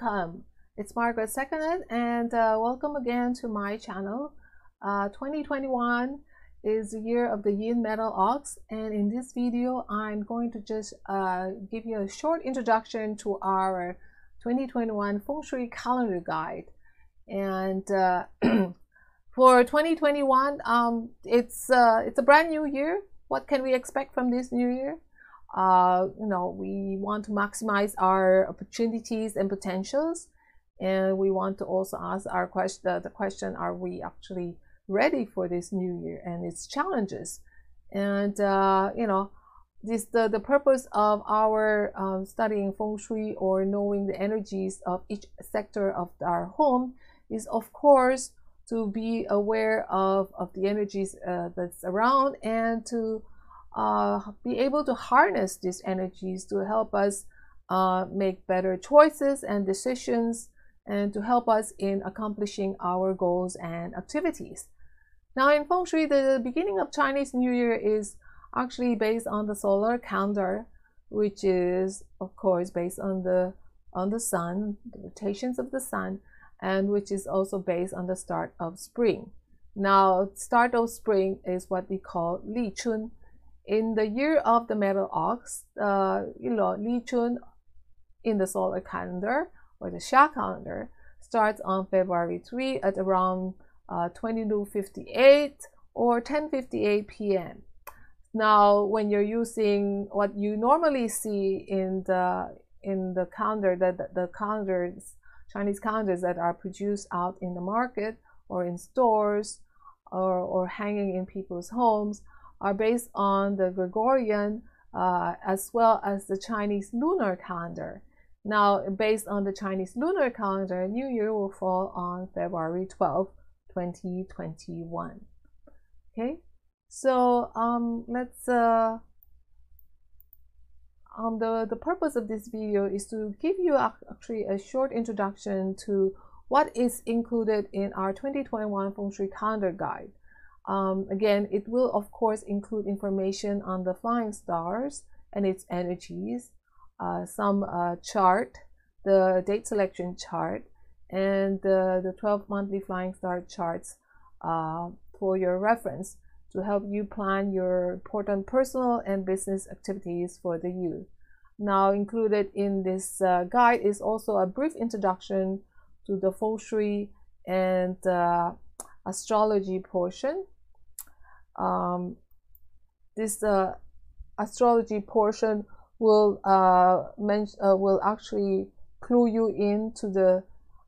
Welcome. It's Margaret Second, and uh, welcome again to my channel. Uh, 2021 is the year of the Yin Metal Ox, and in this video, I'm going to just uh, give you a short introduction to our 2021 Feng Shui calendar guide. And uh, for 2021, um, it's uh, it's a brand new year. What can we expect from this new year? Uh, you know, we want to maximize our opportunities and potentials. And we want to also ask our question, the, the question, are we actually ready for this new year and its challenges? And, uh, you know, this the, the purpose of our um, studying feng shui or knowing the energies of each sector of our home is of course to be aware of, of the energies uh, that's around and to uh, be able to harness these energies to help us uh, make better choices and decisions and to help us in accomplishing our goals and activities. Now in Feng Shui, the beginning of Chinese New Year is actually based on the solar calendar, which is of course based on the on the sun, the rotations of the sun, and which is also based on the start of spring. Now, start of spring is what we call Li Chun, in the year of the metal ox, uh, you know, Li Chun in the solar calendar or the Xia calendar starts on February 3 at around uh, 22.58 or 10.58 p.m. Now, when you're using what you normally see in the in the calendar, that the, the calendars, Chinese calendars that are produced out in the market or in stores or, or hanging in people's homes, are based on the Gregorian uh, as well as the Chinese lunar calendar. Now, based on the Chinese lunar calendar, New Year will fall on February 12, 2021. Okay, so um, let's. Uh, um, the, the purpose of this video is to give you actually a short introduction to what is included in our 2021 Feng Shui calendar guide. Um, again, it will of course include information on the flying stars and its energies, uh, some uh, chart, the date selection chart, and the, the 12 monthly flying star charts uh, for your reference to help you plan your important personal and business activities for the year. Now included in this uh, guide is also a brief introduction to the feng shui and uh, astrology portion um, this uh, astrology portion will uh, uh, will actually clue you into the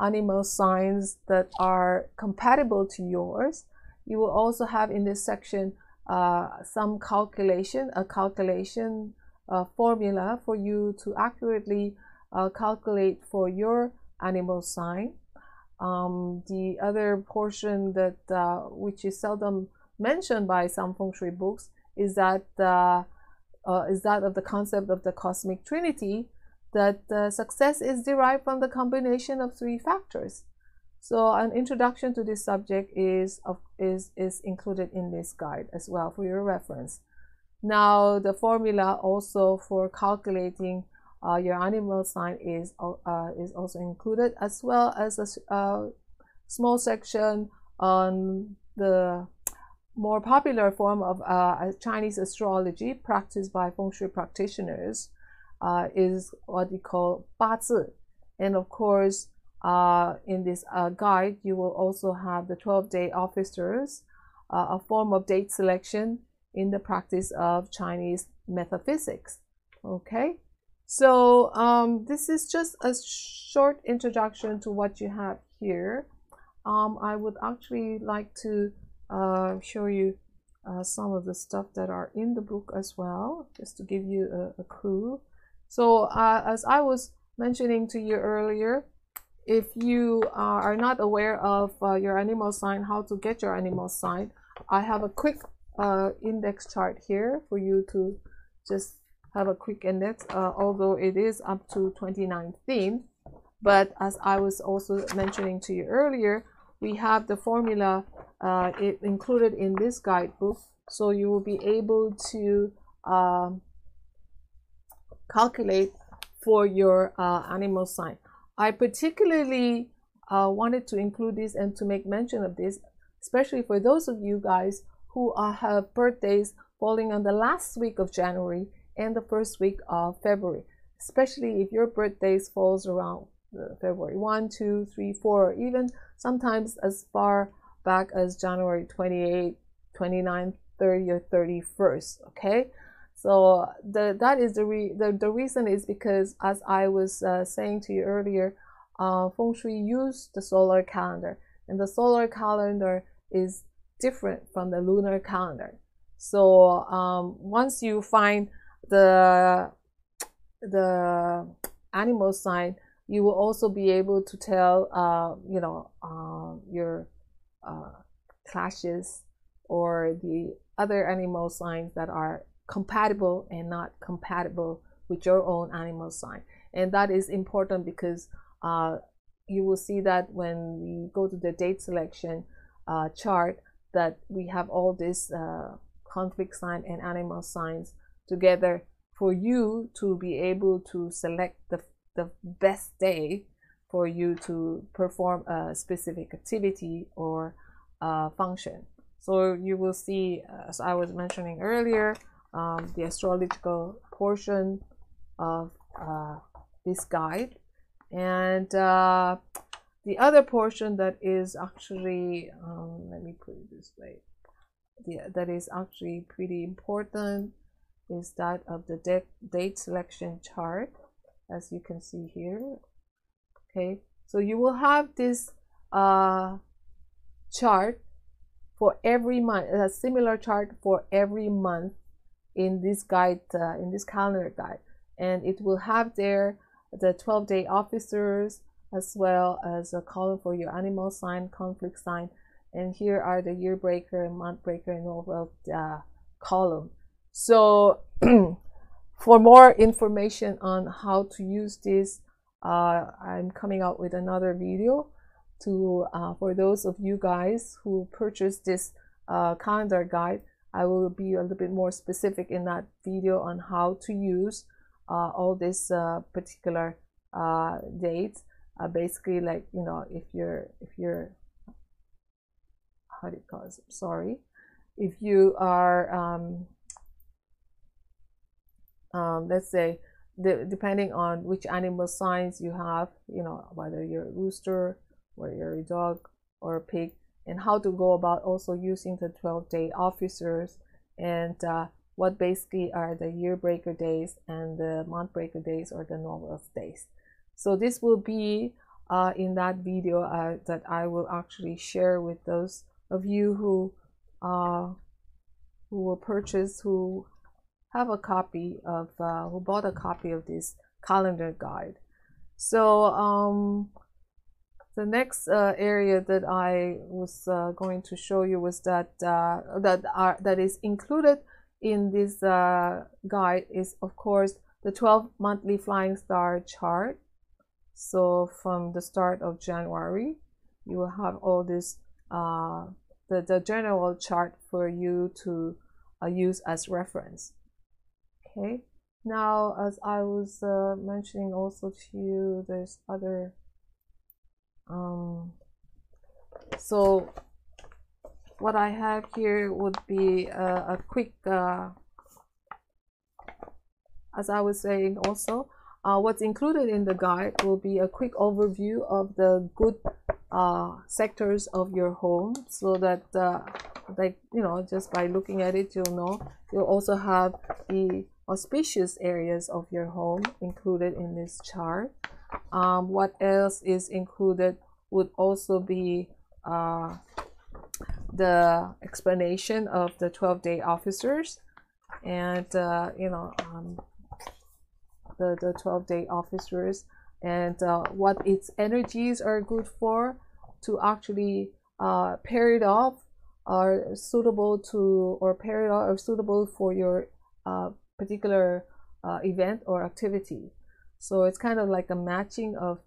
animal signs that are compatible to yours. You will also have in this section uh, some calculation, a calculation uh, formula for you to accurately uh, calculate for your animal sign. Um, the other portion that uh, which is seldom mentioned by some feng shui books is that uh, uh, is that of the concept of the cosmic trinity that uh, success is derived from the combination of three factors. So an introduction to this subject is of, is is included in this guide as well for your reference. Now the formula also for calculating uh, your animal sign is uh, is also included as well as a uh, small section on the more popular form of uh, Chinese astrology practiced by feng shui practitioners uh, is what we call Bazi. And of course, uh, in this uh, guide, you will also have the 12 day officers, uh, a form of date selection in the practice of Chinese metaphysics. Okay, so um, this is just a short introduction to what you have here. Um, I would actually like to uh, show you uh, some of the stuff that are in the book as well, just to give you a, a clue. So uh, as I was mentioning to you earlier, if you are not aware of uh, your animal sign, how to get your animal sign, I have a quick uh, index chart here for you to just have a quick index, uh, although it is up to 2019. But as I was also mentioning to you earlier, we have the formula uh, it included in this guidebook so you will be able to um, calculate for your uh, animal sign. I particularly uh, wanted to include this and to make mention of this, especially for those of you guys who uh, have birthdays falling on the last week of January and the first week of February, especially if your birthdays falls around uh, February 1, 2, 3, 4, or even sometimes as far back as January 28, 29, 30, or 31st. Okay, so the that is the re, the, the reason is because as I was uh, saying to you earlier, uh, Feng Shui use the solar calendar, and the solar calendar is different from the lunar calendar. So um, once you find the the animal sign, you will also be able to tell, uh, you know, uh, your uh, clashes or the other animal signs that are compatible and not compatible with your own animal sign. And that is important because uh, you will see that when we go to the date selection uh, chart that we have all these uh, conflict sign and animal signs together for you to be able to select the, the best day for you to perform a specific activity or uh, function. So you will see, as I was mentioning earlier, um, the astrological portion of uh, this guide. And uh, the other portion that is actually, um, let me put it this way, the, that is actually pretty important is that of the date selection chart, as you can see here. Okay, so you will have this uh, chart for every month, a similar chart for every month in this guide, uh, in this calendar guide. And it will have there the 12 day officers as well as a column for your animal sign, conflict sign. And here are the year breaker month breaker and overall uh, column. So for more information on how to use this, uh, I'm coming out with another video to uh, for those of you guys who purchased this uh, calendar guide I will be a little bit more specific in that video on how to use uh, all these uh, particular uh, dates. Basically, like you know, if you're if you're how do you call it? Sorry, if you are um, um, let's say the, depending on which animal signs you have, you know, whether you're a rooster or you're a dog or a pig, and how to go about also using the 12 day officers and uh, what basically are the year breaker days and the month breaker days or the normal days. So this will be uh, in that video uh, that I will actually share with those of you who uh, who will purchase who have a copy of uh, who bought a copy of this calendar guide. So um, the next uh, area that I was uh, going to show you was that uh, that are that is included in this uh, guide is of course the 12 monthly flying star chart. So from the start of January, you will have all this uh, the the general chart for you to use as reference. Okay. Now, as I was mentioning also to you, there's other um, so what I have here would be a, a quick uh, as I was saying also uh, what's included in the guide will be a quick overview of the good uh, sectors of your home so that uh, like you know just by looking at it you'll know you'll also have the auspicious areas of your home included in this chart. Um, what else is included would also be uh, the explanation of the 12 day officers and uh, you know um, the, the 12 day officers and uh, what its energies are good for to actually uh, pair it off are suitable to or pair it off or suitable for your uh, particular uh, event or activity so it's kind of like a matching of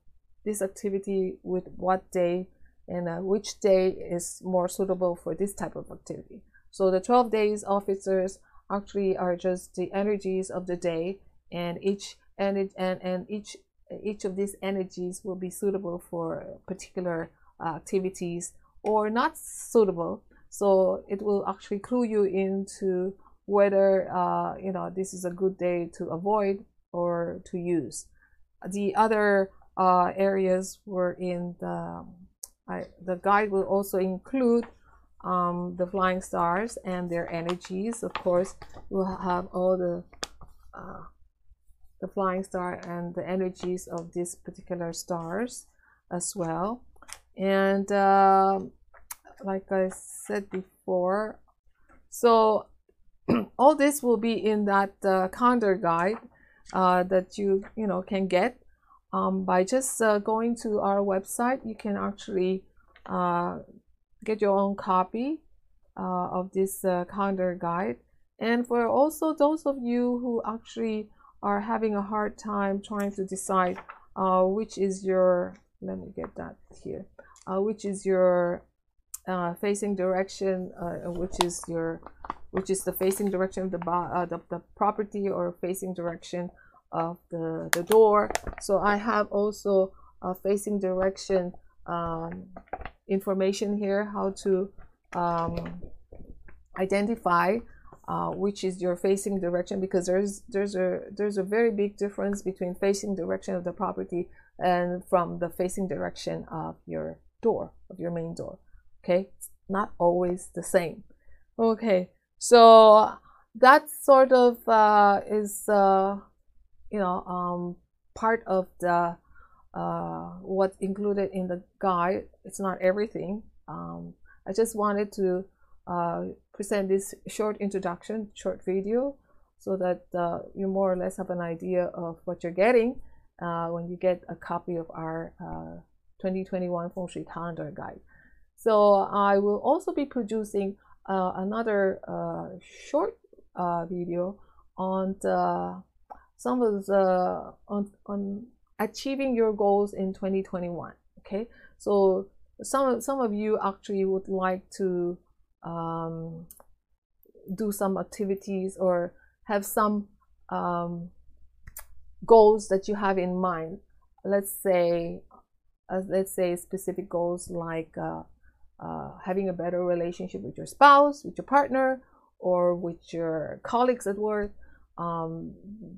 this activity with what day and uh, which day is more suitable for this type of activity. So the 12 days officers actually are just the energies of the day and each and and and each each of these energies will be suitable for particular uh, activities or not suitable so it will actually clue you into whether uh, you know this is a good day to avoid or to use. The other uh, areas were in the I, the guide will also include um, the flying stars and their energies. Of course we'll have all the uh, the flying star and the energies of these particular stars as well. And uh, like I said before so all this will be in that uh, calendar guide uh, that you you know can get. Um, by just uh, going to our website you can actually uh, get your own copy uh, of this uh, calendar guide. And for also those of you who actually are having a hard time trying to decide which is your let me get that here which is your facing direction which is your which is the facing direction of the, uh, the, the property or facing direction of the, the door. So I have also a facing direction um, information here how to um, identify uh, which is your facing direction because there's there's a there's a very big difference between facing direction of the property and from the facing direction of your door of your main door. Okay? It's not always the same. Okay so that sort of uh, is uh, you know um, part of the uh, what's included in the guide it's not everything um, I just wanted to uh, present this short introduction, short video, so that uh, you more or less have an idea of what you're getting uh, when you get a copy of our uh, 2021 Feng Shui Calendar Guide. So I will also be producing uh, another uh, short video on the, some of the on, on achieving your goals in 2021. Okay, so some some of you actually would like to um, do some activities or have some um, goals that you have in mind. Let's say, uh, let's say specific goals like uh, uh, having a better relationship with your spouse, with your partner, or with your colleagues at work. Um,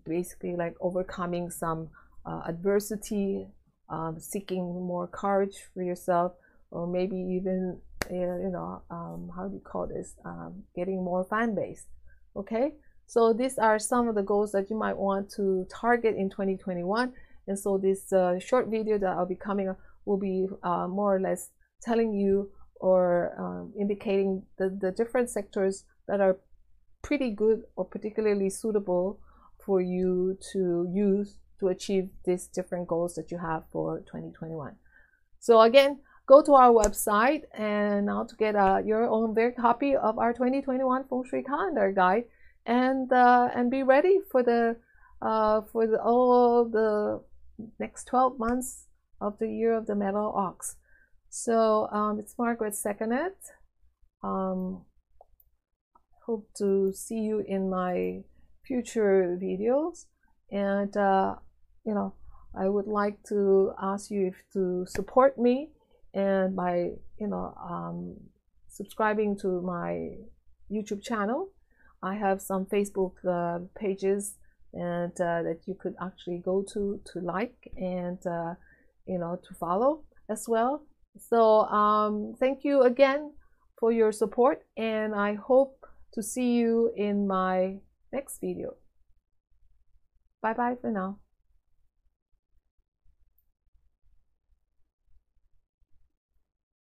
basically, like overcoming some uh, adversity, um, seeking more courage for yourself, or maybe even you know um, how do you call this um, getting more fan base okay so these are some of the goals that you might want to target in 2021 and so this uh, short video that I'll be coming up will be uh, more or less telling you or um, indicating the, the different sectors that are pretty good or particularly suitable for you to use to achieve these different goals that you have for 2021 so again go to our website and now to get uh, your own very copy of our 2021 Feng Shui calendar guide and uh, and be ready for the uh, for the, all the next 12 months of the year of the metal ox. So um, it's Margaret Seconet. Um, hope to see you in my future videos and uh, you know I would like to ask you if to support me and by you know um, subscribing to my YouTube channel. I have some Facebook uh, pages and uh, that you could actually go to to like and uh, you know to follow as well. So um, thank you again for your support and I hope to see you in my next video. Bye bye for now.